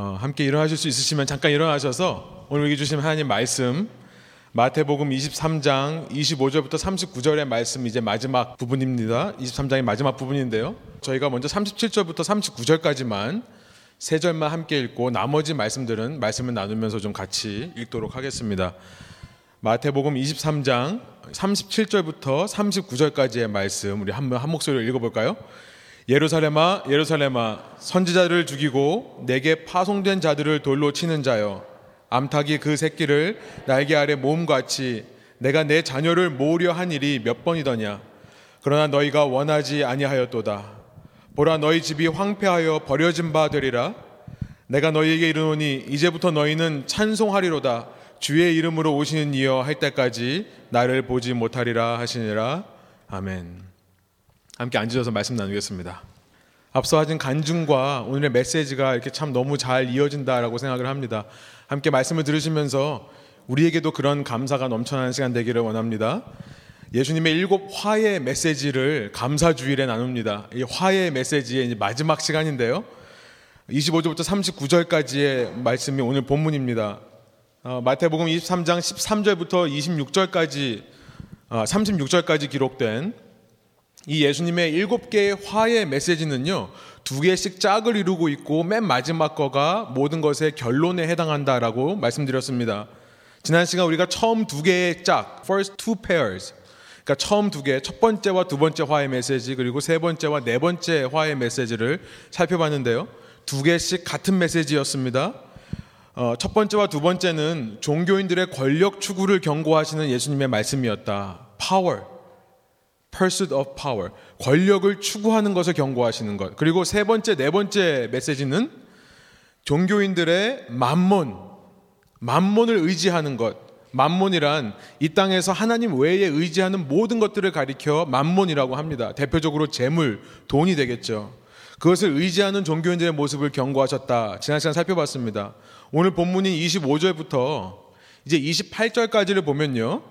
어, 함께 일어나실 수 있으시면 잠깐 일어나셔서 오늘 얘기 주신 하나님 말씀 마태복음 23장 25절부터 39절의 말씀 이제 마지막 부분입니다. 23장의 마지막 부분인데요. 저희가 먼저 37절부터 39절까지만 세 절만 함께 읽고 나머지 말씀들은 말씀을 나누면서 좀 같이 읽도록 하겠습니다. 마태복음 23장 37절부터 39절까지의 말씀 우리 한번 한 목소리로 읽어 볼까요? 예루살렘아 예루살렘아 선지자들을 죽이고 내게 파송된 자들을 돌로 치는 자여 암탉이 그 새끼를 날개 아래 모음같이 내가 내 자녀를 모으려 한 일이 몇 번이더냐? 그러나 너희가 원하지 아니하였도다. 보라 너희 집이 황폐하여 버려진 바 되리라. 내가 너희에게 이르노니 이제부터 너희는 찬송하리로다. 주의 이름으로 오시는 이여 할 때까지 나를 보지 못하리라 하시니라. 아멘 함께 앉으셔서 말씀 나누겠습니다. 앞서 하신 간증과 오늘의 메시지가 이렇게 참 너무 잘 이어진다라고 생각을 합니다. 함께 말씀을 들으시면서 우리에게도 그런 감사가 넘쳐나는 시간 되기를 원합니다. 예수님의 일곱 화의 메시지를 감사 주일에 나눕니다. 이 화의 메시지의 마지막 시간인데요. 25절부터 39절까지의 말씀이 오늘 본문입니다. 어, 마태복음 23장 13절부터 26절까지 어, 36절까지 기록된 이 예수님의 일곱 개의 화의 메시지는요, 두 개씩 짝을 이루고 있고 맨 마지막 거가 모든 것의 결론에 해당한다라고 말씀드렸습니다. 지난 시간 우리가 처음 두 개의 짝, first two pairs, 그러니까 처음 두 개, 첫 번째와 두 번째 화의 메시지 그리고 세 번째와 네 번째 화의 메시지를 살펴봤는데요. 두 개씩 같은 메시지였습니다. 어, 첫 번째와 두 번째는 종교인들의 권력 추구를 경고하시는 예수님의 말씀이었다. power. Pursuit of power. 권력을 추구하는 것을 경고하시는 것. 그리고 세 번째, 네 번째 메시지는 종교인들의 만몬, 만몬을 의지하는 것. 만몬이란 이 땅에서 하나님 외에 의지하는 모든 것들을 가리켜 만몬이라고 합니다. 대표적으로 재물, 돈이 되겠죠. 그것을 의지하는 종교인들의 모습을 경고하셨다. 지난 시간 살펴봤습니다. 오늘 본문인 25절부터 이제 28절까지를 보면요.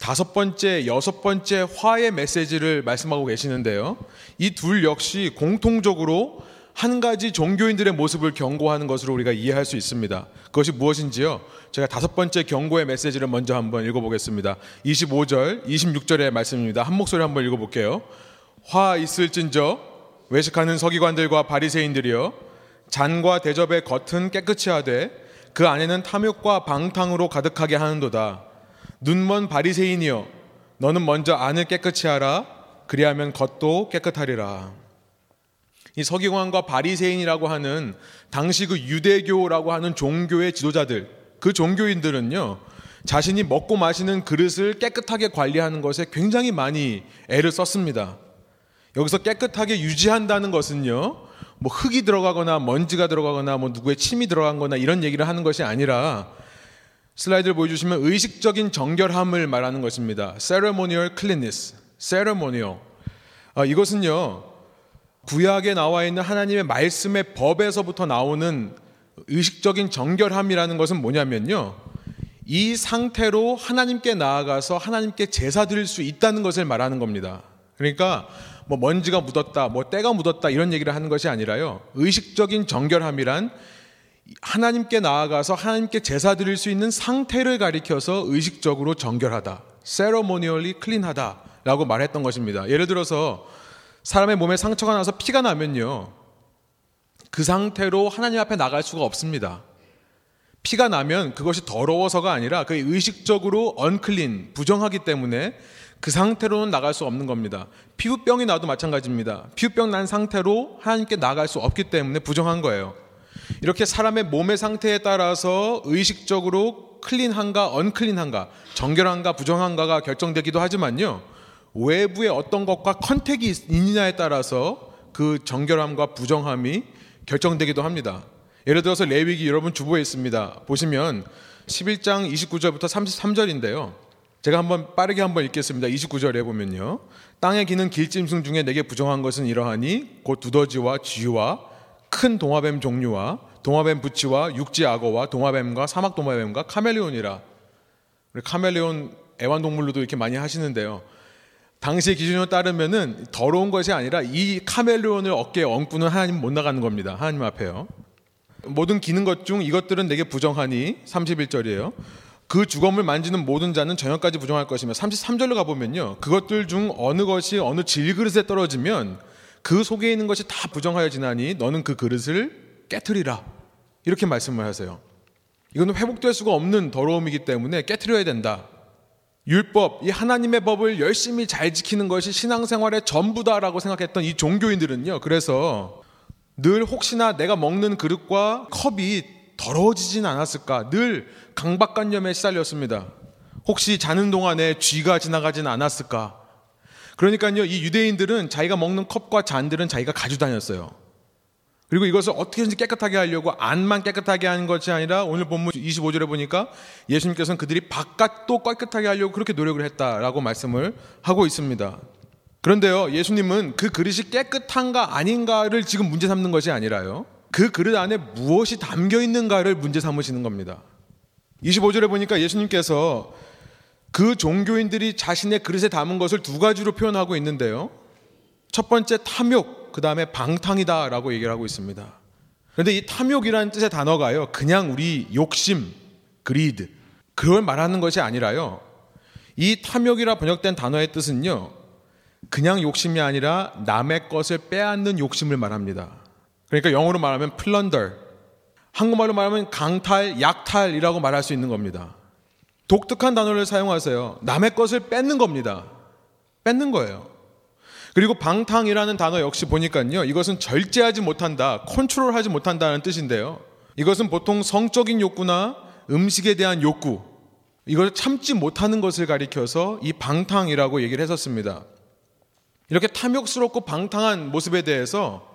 다섯 번째, 여섯 번째 화의 메시지를 말씀하고 계시는데요. 이 둘 역시 공통적으로 한 가지 종교인들의 모습을 경고하는 것으로 우리가 이해할 수 있습니다. 그것이 무엇인지요? 제가 다섯 번째 경고의 메시지를 먼저 한번 읽어보겠습니다. 25절, 26절의 말씀입니다. 한 목소리 한번 읽어볼게요. 화 있을진저 외식하는 서기관들과 바리새인들이여 잔과 대접의 겉은 깨끗이 하되 그 안에는 탐욕과 방탕으로 가득하게 하는도다. 눈먼 바리새인이여 너는 먼저 안을 깨끗이 하라 그리하면 겉도 깨끗하리라. 이 서기관과 바리새인이라고 하는 당시 그 유대교라고 하는 종교의 지도자들 그 종교인들은요 자신이 먹고 마시는 그릇을 깨끗하게 관리하는 것에 굉장히 많이 애를 썼습니다. 여기서 깨끗하게 유지한다는 것은요 뭐 흙이 들어가거나 먼지가 들어가거나 뭐 누구의 침이 들어간 거나 이런 얘기를 하는 것이 아니라 슬라이드를 보여주시면 의식적인 정결함을 말하는 것입니다. ceremonial cleanness, ceremonial. 아, 이것은요, 구약에 나와 있는 하나님의 말씀의 법에서부터 나오는 의식적인 정결함이라는 것은 뭐냐면요. 이 상태로 하나님께 나아가서 하나님께 제사 드릴 수 있다는 것을 말하는 겁니다. 그러니까 뭐 먼지가 묻었다, 뭐 때가 묻었다 이런 얘기를 하는 것이 아니라요. 의식적인 정결함이란 하나님께 나아가서 하나님께 제사 드릴 수 있는 상태를 가리켜서 의식적으로 정결하다. ceremonially clean하다라고 말했던 것입니다. 예를 들어서 사람의 몸에 상처가 나서 피가 나면요. 그 상태로 하나님 앞에 나갈 수가 없습니다. 피가 나면 그것이 더러워서가 아니라 그 의식적으로 언클린, 부정하기 때문에 그 상태로는 나갈 수 없는 겁니다. 피부병이 나도 마찬가지입니다. 피부병 난 상태로 하나님께 나갈 수 없기 때문에 부정한 거예요. 이렇게 사람의 몸의 상태에 따라서 의식적으로 클린한가 언클린한가 정결한가 부정한가가 결정되기도 하지만요. 외부의 어떤 것과 컨택이 있느냐에 따라서 그 정결함과 부정함이 결정되기도 합니다. 예를 들어서 레위기 여러분 주보에 있습니다. 보시면 11장 29절부터 33절인데요. 제가 한번 빠르게 한번 읽겠습니다. 29절에 보면요. 땅에 기는 길짐승 중에 내게 부정한 것은 이러하니 곧 두더지와 쥐와 큰 동화뱀 종류와 동화뱀 부치와 육지 악어와 동화뱀과 사막 동화뱀과 카멜레온이라. 카멜레온 애완동물로도 이렇게 많이 하시는데요. 당시의 기준으로 따르면은 더러운 것이 아니라 이 카멜레온을 어깨에 얹고는 하나님 못 나가는 겁니다. 하나님 앞에요. 모든 기는 것 중 이것들은 내게 부정하니 31절이에요. 그 주검을 만지는 모든 자는 저녁까지 부정할 것이며 33절로 가보면요. 그것들 중 어느 것이 어느 질그릇에 떨어지면 그 속에 있는 것이 다 부정하여 지나니 너는 그 그릇을 깨뜨리라. 이렇게 말씀을 하세요. 이거는 회복될 수가 없는 더러움이기 때문에 깨뜨려야 된다. 율법, 이 하나님의 법을 열심히 잘 지키는 것이 신앙생활의 전부다라고 생각했던 이 종교인들은요. 그래서 늘 혹시나 내가 먹는 그릇과 컵이 더러워지진 않았을까? 늘 강박관념에 시달렸습니다. 혹시 자는 동안에 쥐가 지나가진 않았을까? 그러니까요, 이 유대인들은 자기가 먹는 컵과 잔들은 자기가 가지고 다녔어요. 그리고 이것을 어떻게든지 깨끗하게 하려고 안만 깨끗하게 하는 것이 아니라 오늘 본문 25절에 보니까 예수님께서는 그들이 바깥도 깨끗하게 하려고 그렇게 노력을 했다라고 말씀을 하고 있습니다. 그런데요, 예수님은 그 그릇이 깨끗한가 아닌가를 지금 문제 삼는 것이 아니라요. 그 그릇 안에 무엇이 담겨 있는가를 문제 삼으시는 겁니다. 25절에 보니까 예수님께서 그 종교인들이 자신의 그릇에 담은 것을 두 가지로 표현하고 있는데요. 첫 번째 탐욕, 그 다음에 방탕이다라고 얘기를 하고 있습니다. 그런데 이 탐욕이라는 뜻의 단어가요, 그냥 우리 욕심, 그리드, 그걸 말하는 것이 아니라요. 이 탐욕이라 번역된 단어의 뜻은요, 그냥 욕심이 아니라 남의 것을 빼앗는 욕심을 말합니다. 그러니까 영어로 말하면 플런더, 한국말로 말하면 강탈, 약탈이라고 말할 수 있는 겁니다. 독특한 단어를 사용하세요. 남의 것을 뺏는 겁니다. 뺏는 거예요. 그리고 방탕이라는 단어 역시 보니까요. 이것은 절제하지 못한다, 컨트롤하지 못한다는 뜻인데요. 이것은 보통 성적인 욕구나 음식에 대한 욕구, 이걸 참지 못하는 것을 가리켜서 이 방탕이라고 얘기를 했었습니다. 이렇게 탐욕스럽고 방탕한 모습에 대해서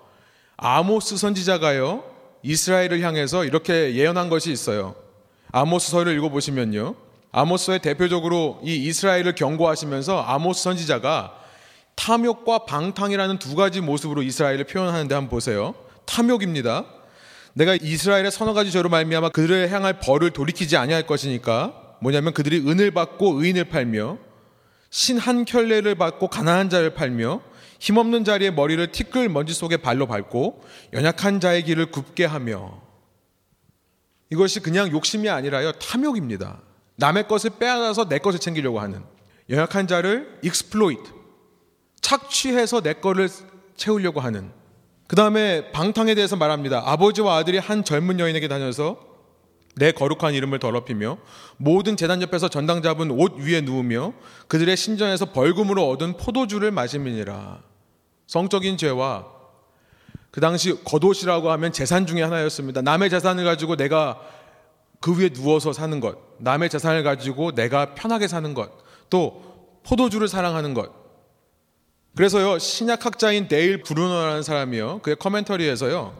아모스 선지자가요, 이스라엘을 향해서 이렇게 예언한 것이 있어요. 아모스서를 읽어보시면요. 아모스서에 대표적으로 이 이스라엘을 경고하시면서 아모스 선지자가 탐욕과 방탕이라는 두 가지 모습으로 이스라엘을 표현하는데 한번 보세요. 탐욕입니다. 내가 이스라엘의 서너 가지 죄로 말미암아 그들을 향할 벌을 돌이키지 아니할 것이니까 뭐냐면 그들이 은을 받고 의인을 팔며 신 한 켤레를 받고 가난한 자를 팔며 힘없는 자의 머리를 티끌 먼지 속에 발로 밟고 연약한 자의 길을 굽게 하며 이것이 그냥 욕심이 아니라요 탐욕입니다. 남의 것을 빼앗아서 내 것을 챙기려고 하는 연약한 자를 exploit 착취해서 내 거를 채우려고 하는 그 다음에 방탕에 대해서 말합니다. 아버지와 아들이 한 젊은 여인에게 다녀서 내 거룩한 이름을 더럽히며 모든 재단 옆에서 전당 잡은 옷 위에 누우며 그들의 신전에서 벌금으로 얻은 포도주를 마시미니라. 성적인 죄와 그 당시 겉옷이라고 하면 재산 중에 하나였습니다. 남의 재산을 가지고 내가 그 위에 누워서 사는 것, 남의 재산을 가지고 내가 편하게 사는 것, 또 포도주를 사랑하는 것. 그래서요, 신약학자인 데일 브루너라는 사람이요, 그의 커멘터리에서요,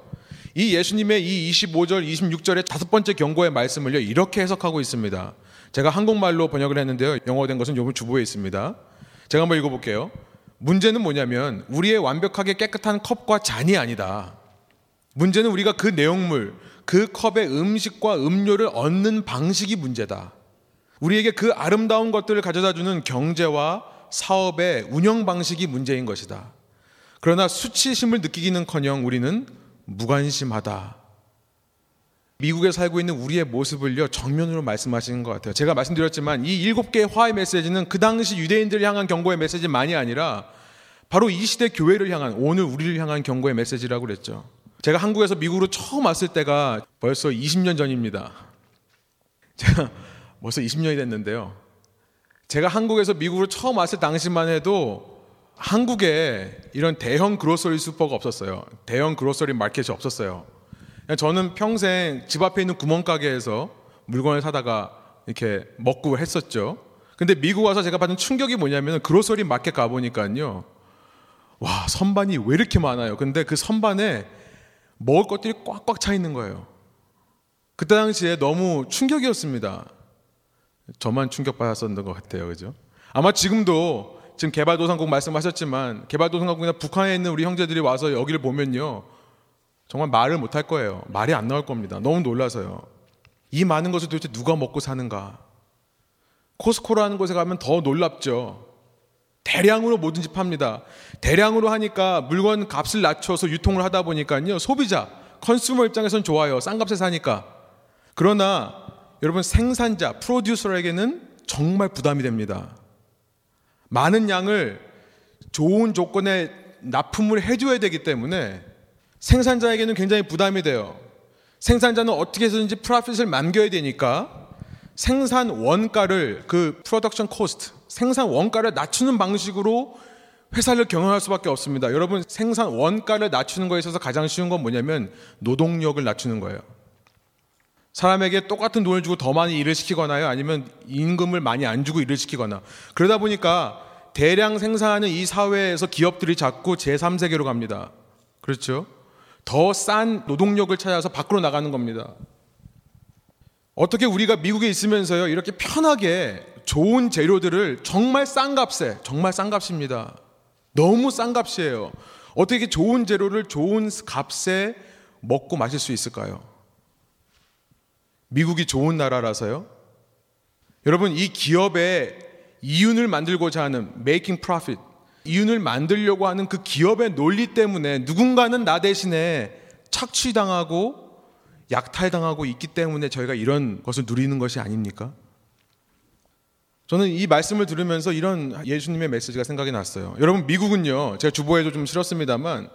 이 예수님의 이 25절, 26절의 다섯 번째 경고의 말씀을요, 이렇게 해석하고 있습니다. 제가 한국말로 번역을 했는데요, 영어된 것은 요번 주부에 있습니다. 제가 한번 읽어볼게요. 문제는 뭐냐면, 우리의 완벽하게 깨끗한 컵과 잔이 아니다. 문제는 우리가 그 내용물, 그 컵의 음식과 음료를 얻는 방식이 문제다. 우리에게 그 아름다운 것들을 가져다 주는 경제와 사업의 운영 방식이 문제인 것이다. 그러나 수치심을 느끼기는커녕 우리는 무관심하다. 미국에 살고 있는 우리의 모습을요 정면으로 말씀하시는 것 같아요. 제가 말씀드렸지만 이 일곱 개의 화의 메시지는 그 당시 유대인들을 향한 경고의 메시지만이 아니라 바로 이 시대 교회를 향한 오늘 우리를 향한 경고의 메시지라고 그랬죠. 제가 한국에서 미국으로 처음 왔을 때가 벌써 20년 전입니다. 제가 벌써 20년이 됐는데요. 제가 한국에서 미국으로 처음 왔을 당시만 해도 한국에 이런 대형 grocery 슈퍼가 없었어요. 대형 grocery 마켓이 없었어요. 저는 평생 집 앞에 있는 구멍가게에서 물건을 사다가 이렇게 먹고 했었죠. 근데 미국 와서 제가 받은 충격이 뭐냐면 grocery 마켓 가보니까요. 와, 선반이 왜 이렇게 많아요? 근데 그 선반에 먹을 것들이 꽉꽉 차 있는 거예요. 그때 당시에 너무 충격이었습니다. 저만 충격받았었던 것 같아요. 그죠? 아마 지금도 지금 개발도상국 말씀하셨지만 개발도상국이나 북한에 있는 우리 형제들이 와서 여기를 보면요. 정말 말을 못 할 거예요. 말이 안 나올 겁니다. 너무 놀라서요. 이 많은 것을 도대체 누가 먹고 사는가? 코스코라는 곳에 가면 더 놀랍죠. 대량으로 뭐든지 팝니다. 대량으로 하니까 물건 값을 낮춰서 유통을 하다 보니까요. 소비자, consumer 입장에선 좋아요. 싼 값에 사니까. 그러나 여러분 생산자, producer에게는 정말 부담이 됩니다. 많은 양을 좋은 조건에 납품을 해줘야 되기 때문에 생산자에게는 굉장히 부담이 돼요. 생산자는 어떻게 해서든지 profit을 남겨야 되니까 생산 원가를 그 production cost, 생산 원가를 낮추는 방식으로 회사를 경영할 수밖에 없습니다. 여러분 생산 원가를 낮추는 거에 있어서 가장 쉬운 건 뭐냐면 노동력을 낮추는 거예요. 사람에게 똑같은 돈을 주고 더 많이 일을 시키거나요, 아니면 임금을 많이 안 주고 일을 시키거나 그러다 보니까 대량 생산하는 이 사회에서 기업들이 자꾸 제3세계로 갑니다. 그렇죠? 더 싼 노동력을 찾아서 밖으로 나가는 겁니다. 어떻게 우리가 미국에 있으면서요, 이렇게 편하게 좋은 재료들을 정말 싼 값에, 정말 싼 값입니다. 너무 싼 값이에요. 어떻게 좋은 재료를 좋은 값에 먹고 마실 수 있을까요? 미국이 좋은 나라라서요? 여러분, 이 기업의 이윤을 만들고자 하는 making profit, 이윤을 만들려고 하는 그 기업의 논리 때문에 누군가는 나 대신에 착취당하고 약탈당하고 있기 때문에 저희가 이런 것을 누리는 것이 아닙니까? 저는 이 말씀을 들으면서 이런 예수님의 메시지가 생각이 났어요. 여러분, 미국은요, 제가 주보에도 좀 실었습니다만,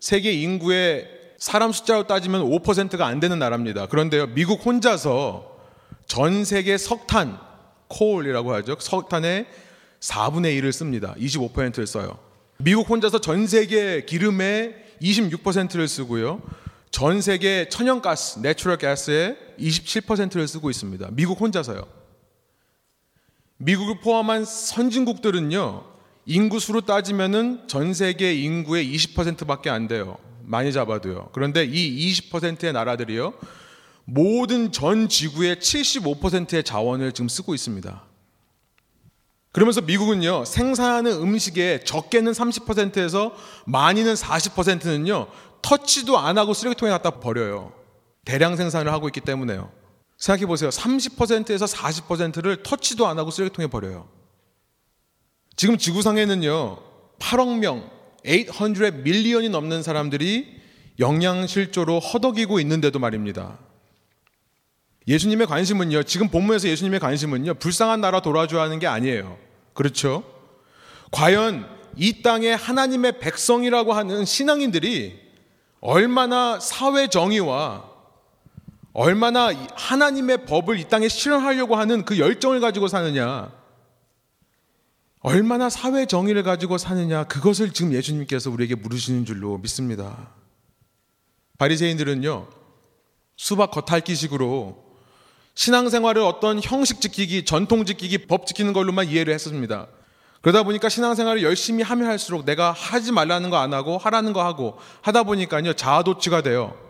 세계 인구의 사람 숫자로 따지면 5%가 안 되는 나라입니다. 그런데요, 미국 혼자서 전 세계 석탄, coal이라고 하죠. 석탄의 4분의 1을 씁니다. 25%를 써요. 미국 혼자서 전 세계 기름의 26%를 쓰고요. 전 세계 천연가스, natural gas의 27%를 쓰고 있습니다. 미국 혼자서요. 미국을 포함한 선진국들은요, 인구수로 따지면은 전 세계 인구의 20%밖에 안 돼요. 많이 잡아도요. 그런데 이 20%의 나라들이요, 모든 전 지구의 75%의 자원을 지금 쓰고 있습니다. 그러면서 미국은요, 생산하는 음식의 적게는 30%에서 많이는 40%는요, 터치도 안 하고 쓰레기통에 갖다 버려요. 대량 생산을 하고 있기 때문에요. 생각해 보세요. 30%에서 40%를 터치도 안 하고 쓰레기통에 버려요. 지금 지구상에는요, 8억 명, 800 밀리언이 넘는 사람들이 영양실조로 허덕이고 있는데도 말입니다. 예수님의 관심은요, 지금 본문에서 예수님의 관심은요, 불쌍한 나라 돌아줘야 하는 게 아니에요. 그렇죠? 과연 이 땅에 하나님의 백성이라고 하는 신앙인들이 얼마나 사회 정의와 얼마나 하나님의 법을 이 땅에 실현하려고 하는 그 열정을 가지고 사느냐, 얼마나 사회 정의를 가지고 사느냐, 그것을 지금 예수님께서 우리에게 물으시는 줄로 믿습니다. 바리새인들은요, 수박 겉핥기식으로 신앙생활을 어떤 형식 지키기, 전통 지키기, 법 지키는 걸로만 이해를 했습니다. 그러다 보니까 신앙생활을 열심히 하면 할수록 내가 하지 말라는 거 안 하고 하라는 거 하고 하다 보니까요 자아도취가 돼요.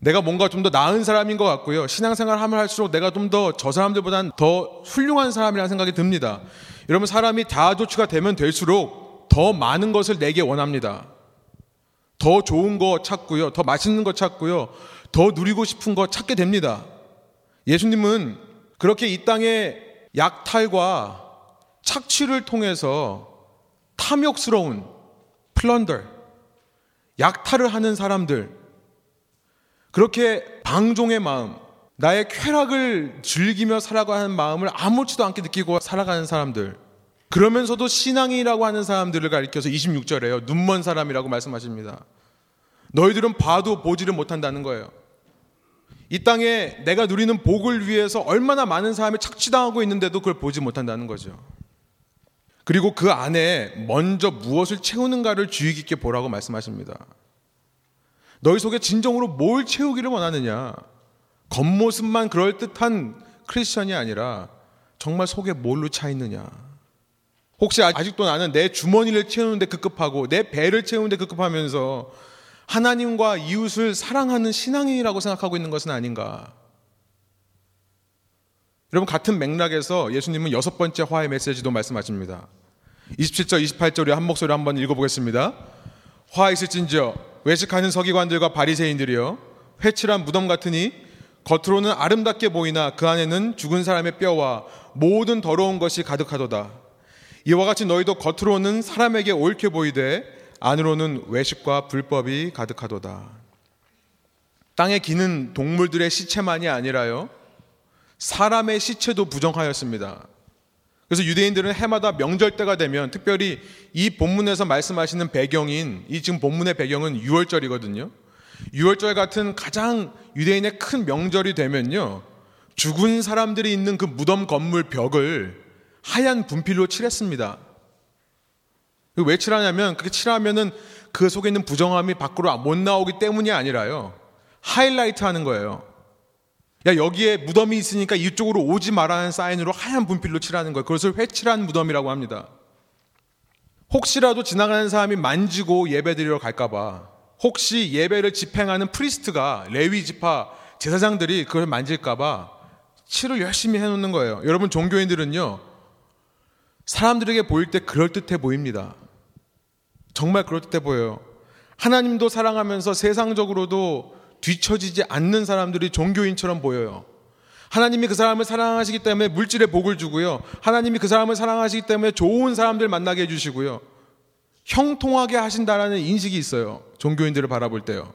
내가 뭔가 좀 더 나은 사람인 것 같고요. 신앙생활 하면 할수록 내가 좀 더 저 사람들보다는 더 훌륭한 사람이라는 생각이 듭니다. 여러분 사람이 자아도취가 되면 될수록 더 많은 것을 내게 원합니다. 더 좋은 거 찾고요. 더 맛있는 거 찾고요. 더 누리고 싶은 거 찾게 됩니다. 예수님은 그렇게 이 땅에 약탈과 착취를 통해서 탐욕스러운 플런더, 약탈을 하는 사람들, 그렇게 방종의 마음, 나의 쾌락을 즐기며 살아가는 마음을 아무렇지도 않게 느끼고 살아가는 사람들, 그러면서도 신앙이라고 하는 사람들을 가리켜서 26절에요. 눈먼 사람이라고 말씀하십니다. 너희들은 봐도 보지를 못한다는 거예요. 이 땅에 내가 누리는 복을 위해서 얼마나 많은 사람이 착취당하고 있는데도 그걸 보지 못한다는 거죠. 그리고 그 안에 먼저 무엇을 채우는가를 주의 깊게 보라고 말씀하십니다. 너희 속에 진정으로 뭘 채우기를 원하느냐? 겉모습만 그럴듯한 크리스천이 아니라 정말 속에 뭘로 차 있느냐? 혹시 아직도 나는 내 주머니를 채우는데 급급하고 내 배를 채우는데 급급하면서 하나님과 이웃을 사랑하는 신앙인이라고 생각하고 있는 것은 아닌가? 여러분 같은 맥락에서 예수님은 여섯 번째 화의 메시지도 말씀하십니다. 27절, 28절에 한 목소리 한번 읽어보겠습니다. 화 있을진저 외식하는 서기관들과 바리새인들이여 회칠한 무덤 같으니 겉으로는 아름답게 보이나 그 안에는 죽은 사람의 뼈와 모든 더러운 것이 가득하도다. 이와 같이 너희도 겉으로는 사람에게 옳게 보이되 안으로는 외식과 불법이 가득하도다. 땅에 기는 동물들의 시체만이 아니라요. 사람의 시체도 부정하였습니다. 그래서 유대인들은 해마다 명절 때가 되면 특별히 이 본문에서 말씀하시는 배경인 이 지금 본문의 배경은 6월절이거든요. 6월절 같은 가장 유대인의 큰 명절이 되면요. 죽은 사람들이 있는 그 무덤 건물 벽을 하얀 분필로 칠했습니다. 왜 칠하냐면 그렇게 칠하면은 그 속에 있는 부정함이 밖으로 못 나오기 때문이 아니라요. 하이라이트 하는 거예요. 야, 여기에 무덤이 있으니까 이쪽으로 오지 말라는 사인으로 하얀 분필로 칠하는 거예요. 그것을 회칠한 무덤이라고 합니다. 혹시라도 지나가는 사람이 만지고 예배 드리러 갈까봐 혹시 예배를 집행하는 priest가 레위 지파 제사장들이 그걸 만질까봐 칠을 열심히 해놓는 거예요. 여러분 종교인들은요 사람들에게 보일 때 그럴 듯해 보입니다. 정말 그럴 듯해 보여요. 하나님도 사랑하면서 세상적으로도 뒤처지지 않는 사람들이 종교인처럼 보여요. 하나님이 그 사람을 사랑하시기 때문에 물질의 복을 주고요. 하나님이 그 사람을 사랑하시기 때문에 좋은 사람들 만나게 해주시고요. 형통하게 하신다라는 인식이 있어요. 종교인들을 바라볼 때요.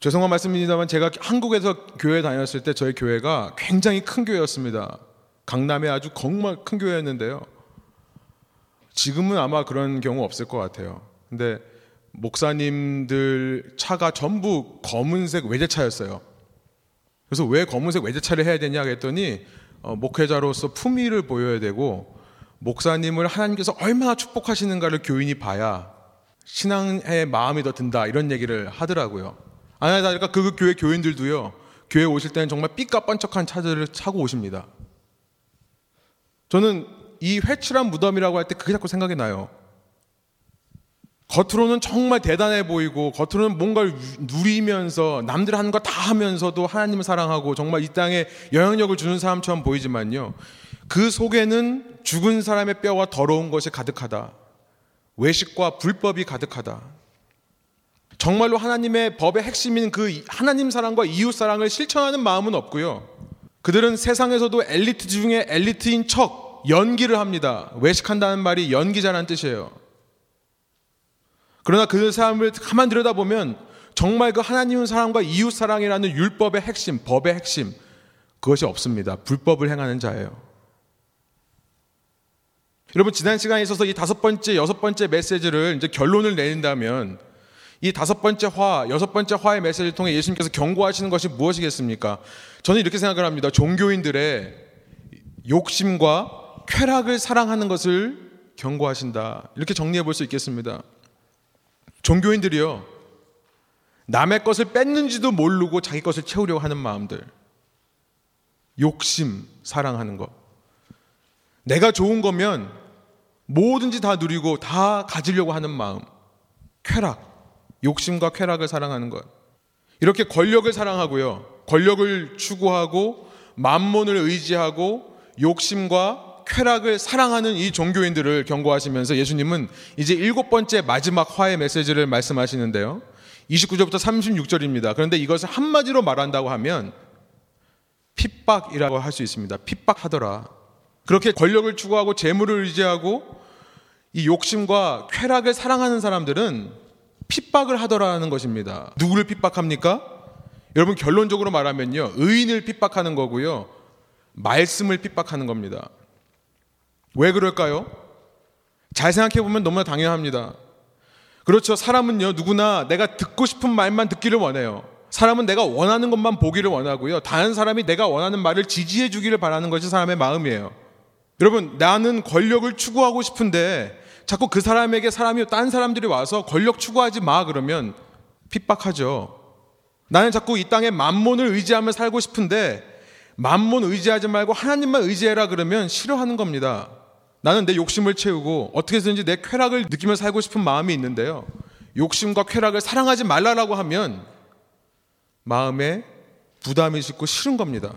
죄송한 말씀입니다만 제가 한국에서 교회 다녔을 때 저희 교회가 굉장히 큰 교회였습니다. 강남에 아주 정말 큰 교회였는데요. 지금은 아마 그런 경우 없을 것 같아요. 근데 목사님들 차가 전부 검은색 외제차였어요. 그래서 왜 검은색 외제차를 해야 되냐 했더니 어, 목회자로서 품위를 보여야 되고 목사님을 하나님께서 얼마나 축복하시는가를 교인이 봐야 신앙의 마음이 더 든다 이런 얘기를 하더라고요. 아니 다니까 그 교회 교인들도요. 교회 오실 때는 정말 삐까뻔쩍한 차들을 차고 오십니다. 저는 이 회칠한 무덤이라고 할 때 그게 자꾸 생각이 나요. 겉으로는 정말 대단해 보이고 겉으로는 뭔가를 누리면서 남들 하는 거 다 하면서도 하나님을 사랑하고 정말 이 땅에 영향력을 주는 사람처럼 보이지만요. 그 속에는 죽은 사람의 뼈와 더러운 것이 가득하다. 외식과 불법이 가득하다. 정말로 하나님의 법의 핵심인 그 하나님 사랑과 이웃 사랑을 실천하는 마음은 없고요. 그들은 세상에서도 엘리트 중에 엘리트인 척 연기를 합니다. 외식한다는 말이 연기자라는 뜻이에요. 그러나 그 사람을 가만 들여다보면 정말 그 하나님의 사랑과 이웃 사랑이라는 율법의 핵심, 법의 핵심, 그것이 없습니다. 불법을 행하는 자예요. 여러분, 지난 시간에 있어서 이 다섯 번째, 여섯 번째 메시지를 이제 결론을 내린다면 이 다섯 번째 화, 여섯 번째 화의 메시지를 통해 예수님께서 경고하시는 것이 무엇이겠습니까? 저는 이렇게 생각을 합니다. 종교인들의 욕심과 쾌락을 사랑하는 것을 경고하신다. 이렇게 정리해 볼 수 있겠습니다. 종교인들이요. 남의 것을 뺏는지도 모르고 자기 것을 채우려고 하는 마음들. 욕심, 사랑하는 것. 내가 좋은 거면 뭐든지 다 누리고 다 가지려고 하는 마음. 쾌락. 욕심과 쾌락을 사랑하는 것. 이렇게 권력을 사랑하고요. 권력을 추구하고 만몬을 의지하고 욕심과 쾌락을 사랑하는 이 종교인들을 경고하시면서 예수님은 이제 일곱 번째 마지막 화의 메시지를 말씀하시는데요. 29절부터 36절입니다. 그런데 이것을 한마디로 말한다고 하면 핍박이라고 할 수 있습니다. 핍박하더라. 그렇게 권력을 추구하고 재물을 의지하고 이 욕심과 쾌락을 사랑하는 사람들은 핍박을 하더라는 것입니다. 누구를 핍박합니까? 여러분 결론적으로 말하면요. 의인을 핍박하는 거고요. 말씀을 핍박하는 겁니다. 왜 그럴까요? 잘 생각해 보면 너무나 당연합니다. 그렇죠. 사람은요, 누구나 내가 듣고 싶은 말만 듣기를 원해요. 사람은 내가 원하는 것만 보기를 원하고요. 다른 사람이 내가 원하는 말을 지지해 주기를 바라는 것이 사람의 마음이에요. 여러분, 나는 권력을 추구하고 싶은데 자꾸 그 사람에게 사람이 딴 사람들이 와서 권력 추구하지 마 그러면 핍박하죠. 나는 자꾸 이 땅에 만몬을 의지하며 살고 싶은데 만몬 의지하지 말고 하나님만 의지해라 그러면 싫어하는 겁니다. 나는 내 욕심을 채우고 어떻게 해서든지 내 쾌락을 느끼며 살고 싶은 마음이 있는데요. 욕심과 쾌락을 사랑하지 말라라고 하면 마음에 부담이 있고 싫은 겁니다.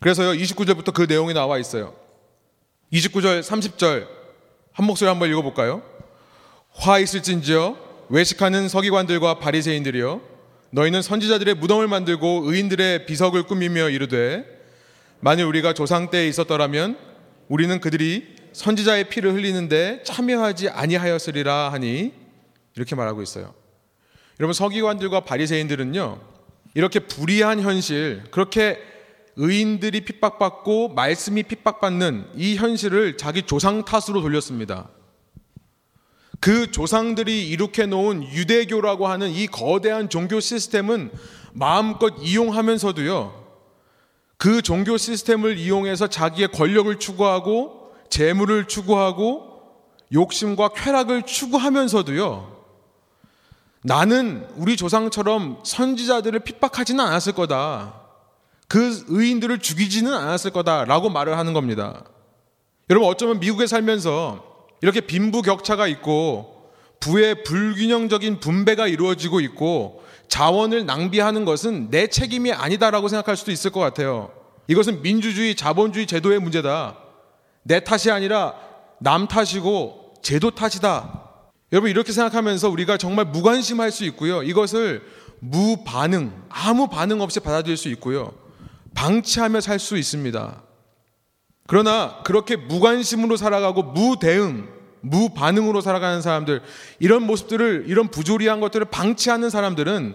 그래서요, 29절부터 그 내용이 나와 있어요. 29절, 30절, 한 목소리 한번 읽어볼까요? 화 있을진지요, 외식하는 서기관들과 바리새인들이요, 너희는 선지자들의 무덤을 만들고 의인들의 비석을 꾸미며 이르되, 만일 우리가 조상 때에 있었더라면 우리는 그들이 선지자의 피를 흘리는데 참여하지 아니하였으리라 하니 이렇게 말하고 있어요. 여러분 서기관들과 바리새인들은요. 이렇게 불의한 현실, 그렇게 의인들이 핍박받고 말씀이 핍박받는 이 현실을 자기 조상 탓으로 돌렸습니다. 그 조상들이 이룩해 놓은 유대교라고 하는 이 거대한 종교 시스템은 마음껏 이용하면서도요. 그 종교 시스템을 이용해서 자기의 권력을 추구하고 재물을 추구하고 욕심과 쾌락을 추구하면서도요. 나는 우리 조상처럼 선지자들을 핍박하지는 않았을 거다. 그 의인들을 죽이지는 않았을 거다라고 말을 하는 겁니다. 여러분 어쩌면 미국에 살면서 이렇게 빈부 격차가 있고 부의 불균형적인 분배가 이루어지고 있고 자원을 낭비하는 것은 내 책임이 아니다라고 생각할 수도 있을 것 같아요. 이것은 민주주의, 자본주의 제도의 문제다. 내 탓이 아니라 남 탓이고 제도 탓이다. 여러분 이렇게 생각하면서 우리가 정말 무관심할 수 있고요. 이것을 무반응, 아무 반응 없이 받아들일 수 있고요. 방치하며 살 수 있습니다. 그러나 그렇게 무관심으로 살아가고 무대응, 무반응으로 살아가는 사람들, 이런 모습들을, 이런 부조리한 것들을 방치하는 사람들은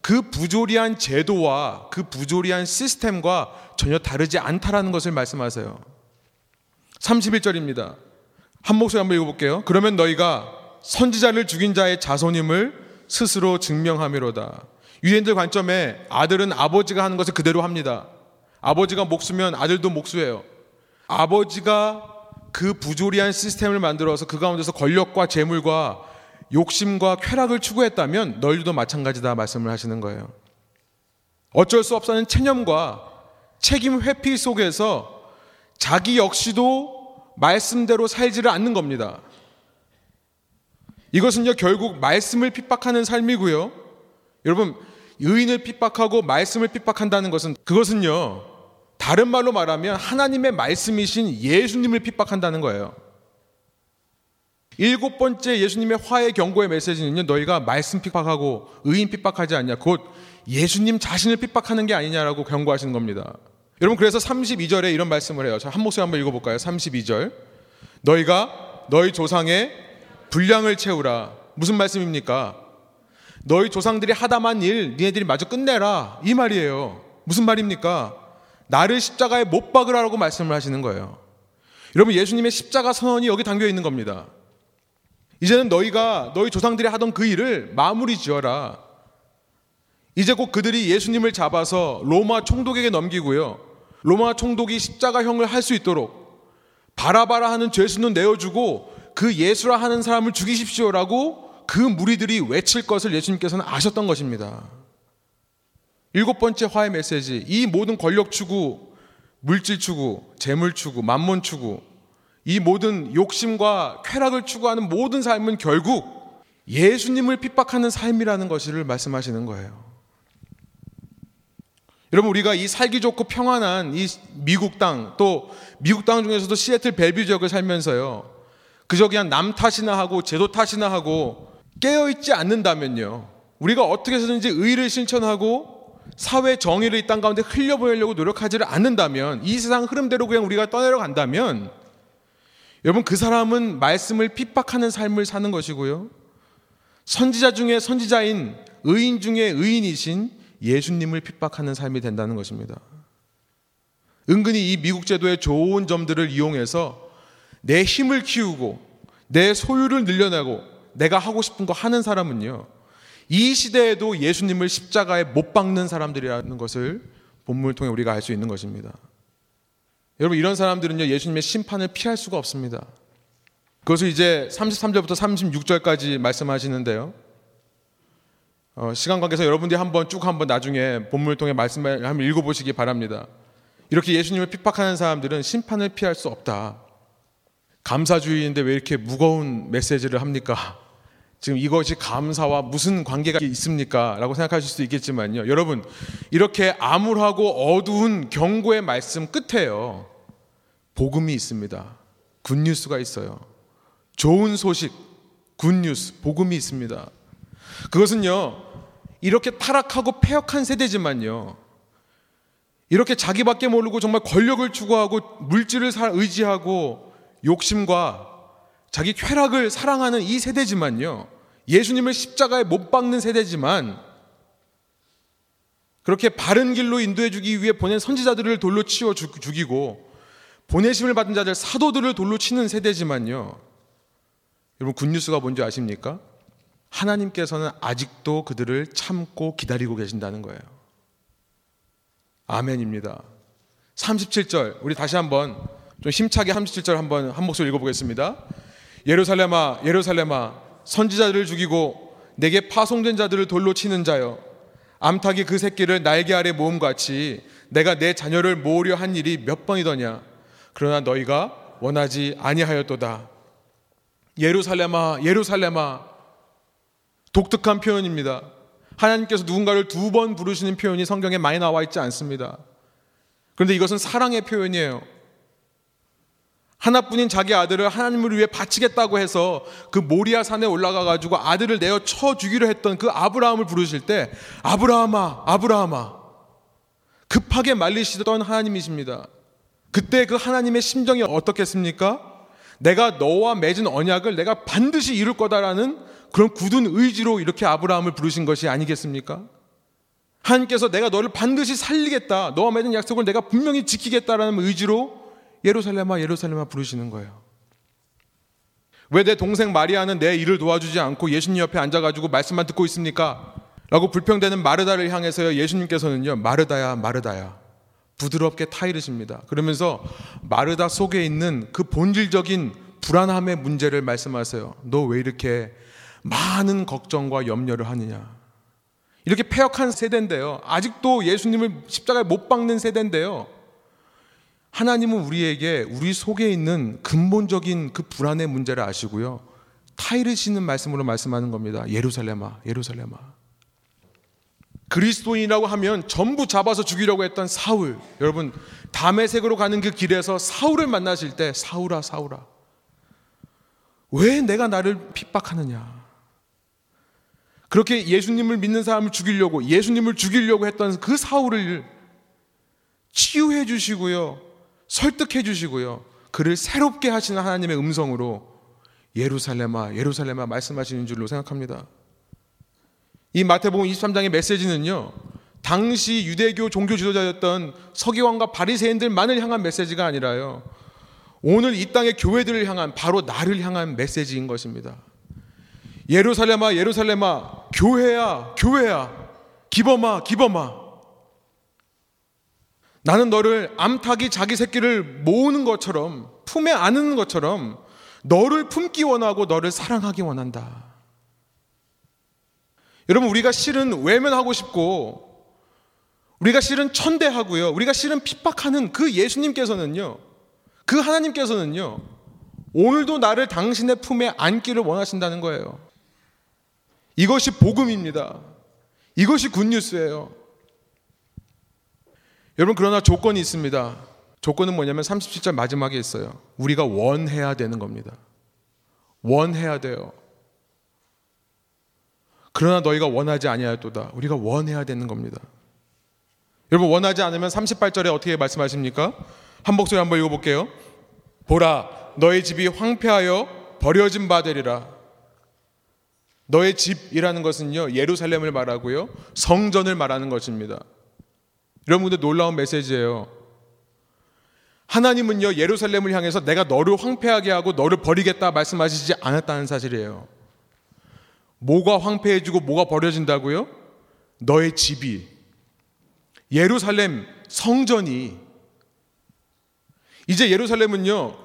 그 부조리한 제도와 그 부조리한 시스템과 전혀 다르지 않다라는 것을 말씀하세요. 31절입니다. 한 목소리 한번 읽어볼게요. 그러면 너희가 선지자를 죽인 자의 자손임을 스스로 증명함이로다. 유대인들 관점에 아들은 아버지가 하는 것을 그대로 합니다. 아버지가 목수면 아들도 목수예요. 아버지가 그 부조리한 시스템을 만들어서 그 가운데서 권력과 재물과 욕심과 쾌락을 추구했다면 너희들도 마찬가지다 말씀을 하시는 거예요. 어쩔 수 없다는 체념과 책임 회피 속에서 자기 역시도 말씀대로 살지를 않는 겁니다. 이것은요, 결국 말씀을 핍박하는 삶이고요. 여러분, 의인을 핍박하고 말씀을 핍박한다는 것은 그것은요, 다른 말로 말하면 하나님의 말씀이신 예수님을 핍박한다는 거예요. 일곱 번째 예수님의 화해 경고의 메시지는요, 너희가 말씀 핍박하고 의인 핍박하지 않냐. 곧 예수님 자신을 핍박하는 게 아니냐라고 경고하시는 겁니다. 여러분, 그래서 32절에 이런 말씀을 해요. 자, 한 목소리 한번 읽어볼까요? 32절. 너희가 너희 조상의 분량을 채우라. 무슨 말씀입니까? 너희 조상들이 하다만 일, 니네들이 마저 끝내라. 이 말이에요. 무슨 말입니까? 나를 십자가에 못 박으라고 말씀을 하시는 거예요. 여러분, 예수님의 십자가 선언이 여기 담겨 있는 겁니다. 이제는 너희가 너희 조상들이 하던 그 일을 마무리 지어라. 이제 곧 그들이 예수님을 잡아서 로마 총독에게 넘기고요. 로마 총독이 십자가형을 할 수 있도록 바라바라 하는 죄수는 내어주고 그 예수라 하는 사람을 죽이십시오라고 그 무리들이 외칠 것을 예수님께서는 아셨던 것입니다. 일곱 번째 화의 메시지. 이 모든 권력 추구, 물질 추구, 재물 추구, 만몬 추구, 이 모든 욕심과 쾌락을 추구하는 모든 삶은 결국 예수님을 핍박하는 삶이라는 것을 말씀하시는 거예요. 여러분 우리가 이 살기 좋고 평안한 이 미국 땅 또 미국 땅 중에서도 시애틀 벨뷰 지역을 살면서요. 그저 그냥 남 탓이나 하고 제도 탓이나 하고 깨어 있지 않는다면요. 우리가 어떻게 해서든지 의를 실천하고 사회 정의를 이 땅 가운데 흘려보내려고 노력하지를 않는다면 이 세상 흐름대로 그냥 우리가 떠내려 간다면 여러분 그 사람은 말씀을 핍박하는 삶을 사는 것이고요. 선지자 중에 선지자인 의인 중에 의인이신 예수님을 핍박하는 삶이 된다는 것입니다. 은근히 이 미국 제도의 좋은 점들을 이용해서 내 힘을 키우고 내 소유를 늘려내고 내가 하고 싶은 거 하는 사람은요. 이 시대에도 예수님을 십자가에 못 박는 사람들이라는 것을 본문을 통해 우리가 알 수 있는 것입니다. 여러분 이런 사람들은요 예수님의 심판을 피할 수가 없습니다. 그것을 이제 33절부터 36절까지 말씀하시는데요. 어, 시간 관계에서 여러분들이 한번 쭉 한번 나중에 본문을 통해 말씀을 한번 읽어보시기 바랍니다. 이렇게 예수님을 핍박하는 사람들은 심판을 피할 수 없다. 감사주의인데 왜 이렇게 무거운 메시지를 합니까? 지금 이것이 감사와 무슨 관계가 있습니까? 라고 생각하실 수도 있겠지만요. 여러분, 이렇게 암울하고 어두운 경고의 말씀 끝에요. 복음이 있습니다. 굿뉴스가 있어요. 좋은 소식, 굿뉴스, 복음이 있습니다. 그것은요, 이렇게 타락하고 폐역한 세대지만요. 이렇게 자기밖에 모르고 정말 권력을 추구하고 물질을 의지하고 욕심과 자기 쾌락을 사랑하는 이 세대지만요. 예수님을 십자가에 못 박는 세대지만 그렇게 바른 길로 인도해 주기 위해 보낸 선지자들을 돌로 치워 죽이고 보내심을 받은 자들 사도들을 돌로 치는 세대지만요. 여러분 굿뉴스가 뭔지 아십니까? 하나님께서는 아직도 그들을 참고 기다리고 계신다는 거예요. 아멘입니다. 37절 우리 다시 한번 좀 힘차게 37절 한번 한 목소리 읽어보겠습니다. 예루살렘아 예루살렘아 선지자들을 죽이고 내게 파송된 자들을 돌로 치는 자여 암탉이 그 새끼를 날개 아래 모음같이 내가 내 자녀를 모으려 한 일이 몇 번이더냐 그러나 너희가 원하지 아니하였도다 예루살렘아 예루살렘아 독특한 표현입니다 하나님께서 누군가를 두 번 부르시는 표현이 성경에 많이 나와 있지 않습니다 그런데 이것은 사랑의 표현이에요 하나뿐인 자기 아들을 하나님을 위해 바치겠다고 해서 그 모리아 산에 올라가 가지고 아들을 내어 쳐 주기로 했던 그 아브라함을 부르실 때 아브라함아 아브라함아 급하게 말리시던 하나님이십니다. 그때 그 하나님의 심정이 어떻겠습니까? 내가 너와 맺은 언약을 내가 반드시 이룰 거다라는 그런 굳은 의지로 이렇게 아브라함을 부르신 것이 아니겠습니까? 하나님께서 내가 너를 반드시 살리겠다. 너와 맺은 약속을 내가 분명히 지키겠다라는 의지로 예루살렘아 예루살렘아 부르시는 거예요. 왜 내 동생 마리아는 내 일을 도와주지 않고 예수님 옆에 앉아가지고 말씀만 듣고 있습니까? 라고 불평되는 마르다를 향해서요 예수님께서는요 마르다야 마르다야 부드럽게 타이르십니다. 그러면서 마르다 속에 있는 그 본질적인 불안함의 문제를 말씀하세요. 너 왜 이렇게 많은 걱정과 염려를 하느냐? 이렇게 폐역한 세대인데요. 아직도 예수님을 십자가에 못 박는 세대인데요. 하나님은 우리에게 우리 속에 있는 근본적인 그 불안의 문제를 아시고요. 타이르시는 말씀으로 말씀하는 겁니다. 예루살렘아, 예루살렘아. 그리스도인이라고 하면 전부 잡아서 죽이려고 했던 사울. 여러분, 담의색으로 가는 그 길에서 사울을 만나실 때 사울아, 사울아. 왜 내가 나를 핍박하느냐? 그렇게 예수님을 믿는 사람을 죽이려고, 예수님을 죽이려고 했던 그 사울을 치유해 주시고요. 설득해 주시고요. 그를 새롭게 하시는 하나님의 음성으로 예루살렘아, 예루살렘아 말씀하시는 줄로 생각합니다. 이 마태복음 23장의 메시지는요. 당시 유대교 종교 지도자였던 서기관과 바리새인들만을 향한 메시지가 아니라요. 오늘 이 땅의 교회들을 향한 바로 나를 향한 메시지인 것입니다. 예루살렘아 예루살렘아 교회야 교회야 기범아 기범아 나는 너를 암탉이 자기 새끼를 모으는 것처럼 품에 안는 것처럼 너를 품기 원하고 너를 사랑하기 원한다. 여러분 우리가 실은 외면하고 싶고 우리가 실은 천대하고요. 우리가 실은 핍박하는 그 예수님께서는요. 그 하나님께서는요. 오늘도 나를 당신의 품에 안기를 원하신다는 거예요. 이것이 복음입니다. 이것이 굿뉴스예요. 여러분 그러나 조건이 있습니다. 조건은 뭐냐면 37절 마지막에 있어요. 우리가 원해야 되는 겁니다. 원해야 돼요. 그러나 너희가 원하지 아니하였도다. 우리가 원해야 되는 겁니다. 여러분 원하지 않으면 38절에 어떻게 말씀하십니까? 한 목소리 한번 읽어볼게요. 보라 너의 집이 황폐하여 버려진 바 되리라. 너의 집이라는 것은요 예루살렘을 말하고요 성전을 말하는 것입니다. 여러분들 놀라운 메시지예요. 하나님은요, 예루살렘을 향해서 내가 너를 황폐하게 하고 너를 버리겠다 말씀하시지 않았다는 사실이에요. 뭐가 황폐해지고 뭐가 버려진다고요? 너의 집이. 예루살렘 성전이. 이제 예루살렘은요,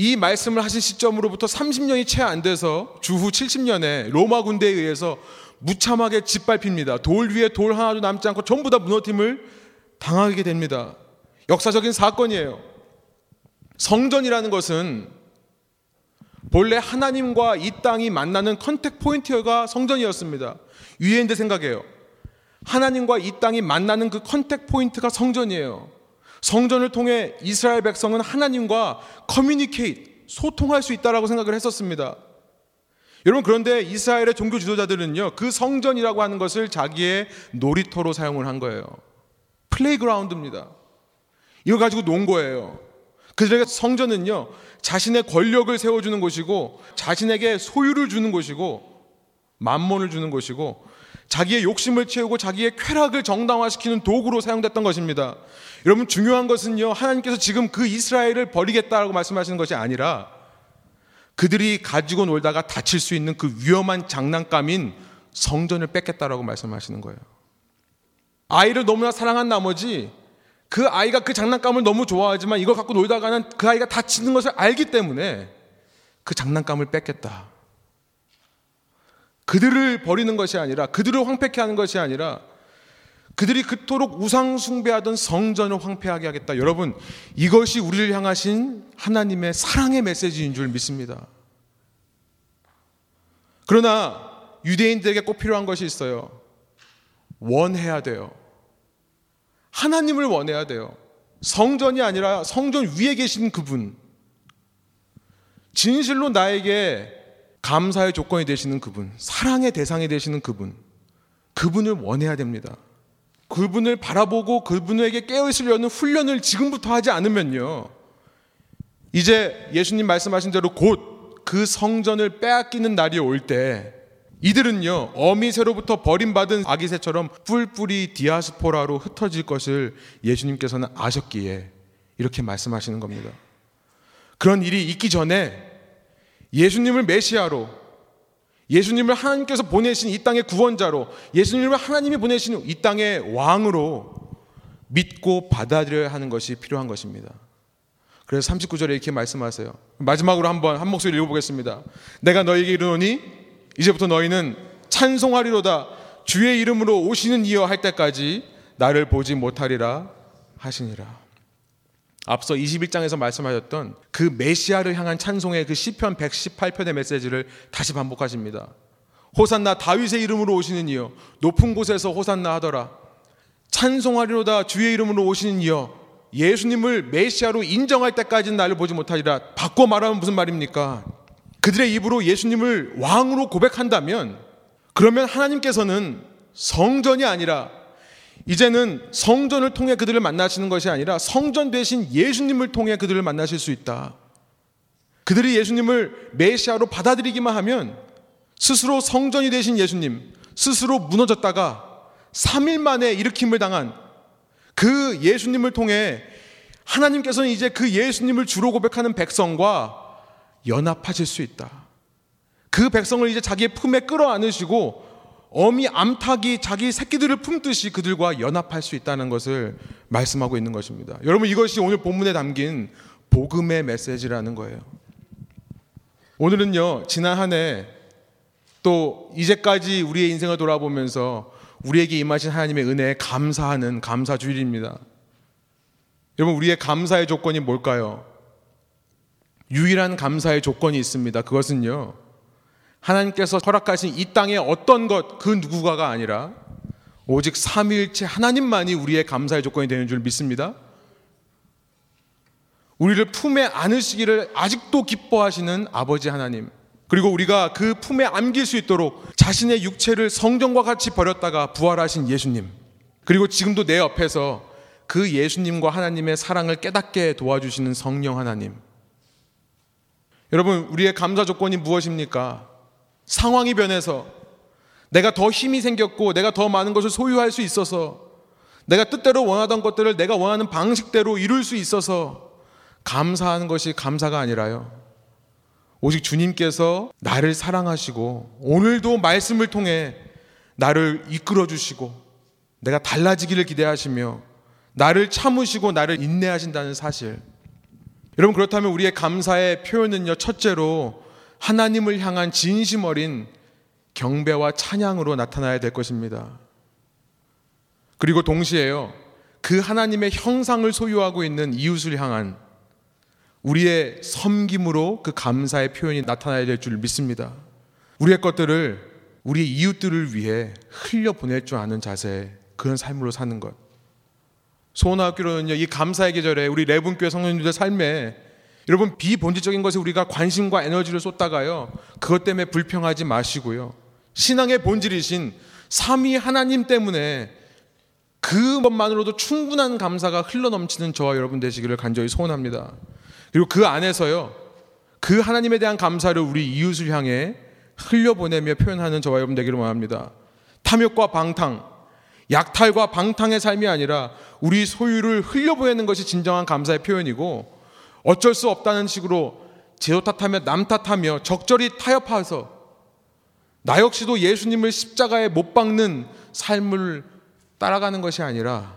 이 말씀을 하신 시점으로부터 30년이 채 안 돼서 주후 70년에 로마 군대에 의해서 무참하게 짓밟힙니다. 돌 위에 돌 하나도 남지 않고 전부 다 무너짐을 당하게 됩니다. 역사적인 사건이에요. 성전이라는 것은 본래 하나님과 이 땅이 만나는 contact point가 성전이었습니다. 위에인데 생각해요. 하나님과 이 땅이 만나는 그 contact point가 성전이에요. 성전을 통해 이스라엘 백성은 하나님과 communicate, 소통할 수 있다라고 생각을 했었습니다. 여러분 그런데 이스라엘의 종교 지도자들은요 그 성전이라고 하는 것을 자기의 놀이터로 사용을 한 거예요. playground입니다. 이거 가지고 논 거예요. 그들에게 성전은요 자신의 권력을 세워 주는 곳이고 자신에게 소유를 주는 곳이고 맘몬을 주는 것이고 자기의 욕심을 채우고 자기의 쾌락을 정당화시키는 도구로 사용됐던 것입니다. 여러분 중요한 것은요. 하나님께서 지금 그 이스라엘을 버리겠다라고 말씀하시는 것이 아니라 그들이 가지고 놀다가 다칠 수 있는 그 위험한 장난감인 성전을 뺏겠다라고 말씀하시는 거예요. 아이를 너무나 사랑한 나머지 그 아이가 그 장난감을 너무 좋아하지만 이걸 갖고 놀다가는 그 아이가 다치는 것을 알기 때문에 그 장난감을 뺏겠다. 그들을 버리는 것이 아니라 그들을 황폐케 하는 것이 아니라 그들이 그토록 우상 숭배하던 성전을 황폐하게 하겠다. 여러분, 이것이 우리를 향하신 하나님의 사랑의 메시지인 줄 믿습니다. 그러나 유대인들에게 꼭 필요한 것이 있어요. 원해야 돼요. 하나님을 원해야 돼요. 성전이 아니라 성전 위에 계신 그분. 진실로 나에게 감사의 조건이 되시는 그분, 사랑의 대상이 되시는 그분, 그분을 원해야 됩니다. 그분을 바라보고 그분에게 깨어있으려는 훈련을 지금부터 하지 않으면요. 이제 예수님 말씀하신 대로 곧 그 성전을 빼앗기는 날이 올 때 이들은요, 어미새로부터 버림받은 아기새처럼 뿔뿔이 디아스포라로 흩어질 것을 예수님께서는 아셨기에 이렇게 말씀하시는 겁니다. 그런 일이 있기 전에 예수님을 메시아로 예수님을 하나님께서 보내신 이 땅의 구원자로 예수님을 하나님이 보내신 이 땅의 왕으로 믿고 받아들여야 하는 것이 필요한 것입니다. 그래서 39절에 이렇게 말씀하세요. 마지막으로 한번 한 목소리 읽어보겠습니다. 내가 너에게 이르노니 이제부터 너희는 찬송하리로다 주의 이름으로 오시는 이여 할 때까지 나를 보지 못하리라 하시니라. 앞서 21장에서 말씀하셨던 그 메시아를 향한 찬송의 그 시편 118편의 메시지를 다시 반복하십니다. 호산나 다윗의 이름으로 오시는 이여 높은 곳에서 호산나 하더라. 찬송하리로다 주의 이름으로 오시는 이여 예수님을 메시아로 인정할 때까지는 나를 보지 못하리라. 바꿔 말하면 무슨 말입니까? 그들의 입으로 예수님을 왕으로 고백한다면 그러면 하나님께서는 성전이 아니라 이제는 성전을 통해 그들을 만나시는 것이 아니라 성전 대신 예수님을 통해 그들을 만나실 수 있다. 그들이 예수님을 메시아로 받아들이기만 하면 스스로 성전이 되신 예수님, 스스로 무너졌다가 3일 만에 일으킴을 당한 그 예수님을 통해 하나님께서는 이제 그 예수님을 주로 고백하는 백성과 연합하실 수 있다. 그 백성을 이제 자기의 품에 끌어 안으시고 어미 암탉이 자기 새끼들을 품듯이 그들과 연합할 수 있다는 것을 말씀하고 있는 것입니다. 여러분 이것이 오늘 본문에 담긴 복음의 메시지라는 거예요. 오늘은요 지난 한 해 또 이제까지 우리의 인생을 돌아보면서 우리에게 임하신 하나님의 은혜에 감사하는 감사 주일입니다. 여러분 우리의 감사의 조건이 뭘까요? 유일한 감사의 조건이 있습니다. 그것은요 하나님께서 허락하신 이 땅의 어떤 것 그 누구가가 아니라 오직 삼위일체 하나님만이 우리의 감사의 조건이 되는 줄 믿습니다. 우리를 품에 안으시기를 아직도 기뻐하시는 아버지 하나님. 그리고 우리가 그 품에 안길 수 있도록 자신의 육체를 성전과 같이 버렸다가 부활하신 예수님. 그리고 지금도 내 옆에서 그 예수님과 하나님의 사랑을 깨닫게 도와주시는 성령 하나님. 여러분, 우리의 감사 조건이 무엇입니까? 상황이 변해서 내가 더 힘이 생겼고 내가 더 많은 것을 소유할 수 있어서 내가 뜻대로 원하던 것들을 내가 원하는 방식대로 이룰 수 있어서 감사하는 것이 감사가 아니라요. 오직 주님께서 나를 사랑하시고 오늘도 말씀을 통해 나를 이끌어 주시고 내가 달라지기를 기대하시며 나를 참으시고 나를 인내하신다는 사실. 여러분 그렇다면 우리의 감사의 표현은요. 첫째로 하나님을 향한 진심 어린 경배와 찬양으로 나타나야 될 것입니다. 그리고 동시에요. 그 하나님의 형상을 소유하고 있는 이웃을 향한 우리의 섬김으로 그 감사의 표현이 나타나야 될 줄 믿습니다. 우리의 것들을 우리 이웃들을 위해 흘려 보낼 줄 아는 자세, 그런 삶으로 사는 것. 소원학교로는요, 이 감사의 계절에 우리 레분교회 성도님들 삶에 여러분 비본질적인 것에 우리가 관심과 에너지를 쏟다가요. 그것 때문에 불평하지 마시고요. 신앙의 본질이신 삼위 하나님 때문에 그것만으로도 충분한 감사가 흘러넘치는 저와 여러분 되시기를 간절히 소원합니다. 그리고 그 안에서요. 그 하나님에 대한 감사를 우리 이웃을 향해 흘려보내며 표현하는 저와 여러분 되기를 원합니다. 탐욕과 방탕, 약탈과 방탕의 삶이 아니라 우리 소유를 흘려보내는 것이 진정한 감사의 표현이고 어쩔 수 없다는 식으로 제도 탓하며 남 탓하며 적절히 타협해서 나 역시도 예수님을 십자가에 못 박는 삶을 따라가는 것이 아니라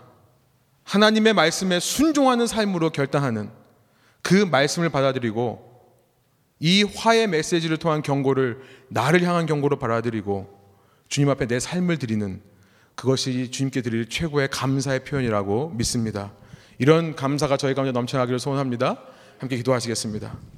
하나님의 말씀에 순종하는 삶으로 결단하는 그 말씀을 받아들이고 이 화의 메시지를 통한 경고를 나를 향한 경고로 받아들이고 주님 앞에 내 삶을 드리는 그것이 주님께 드릴 최고의 감사의 표현이라고 믿습니다. 이런 감사가 저희 가운데 넘쳐나기를 소원합니다. 함께 기도하시겠습니다.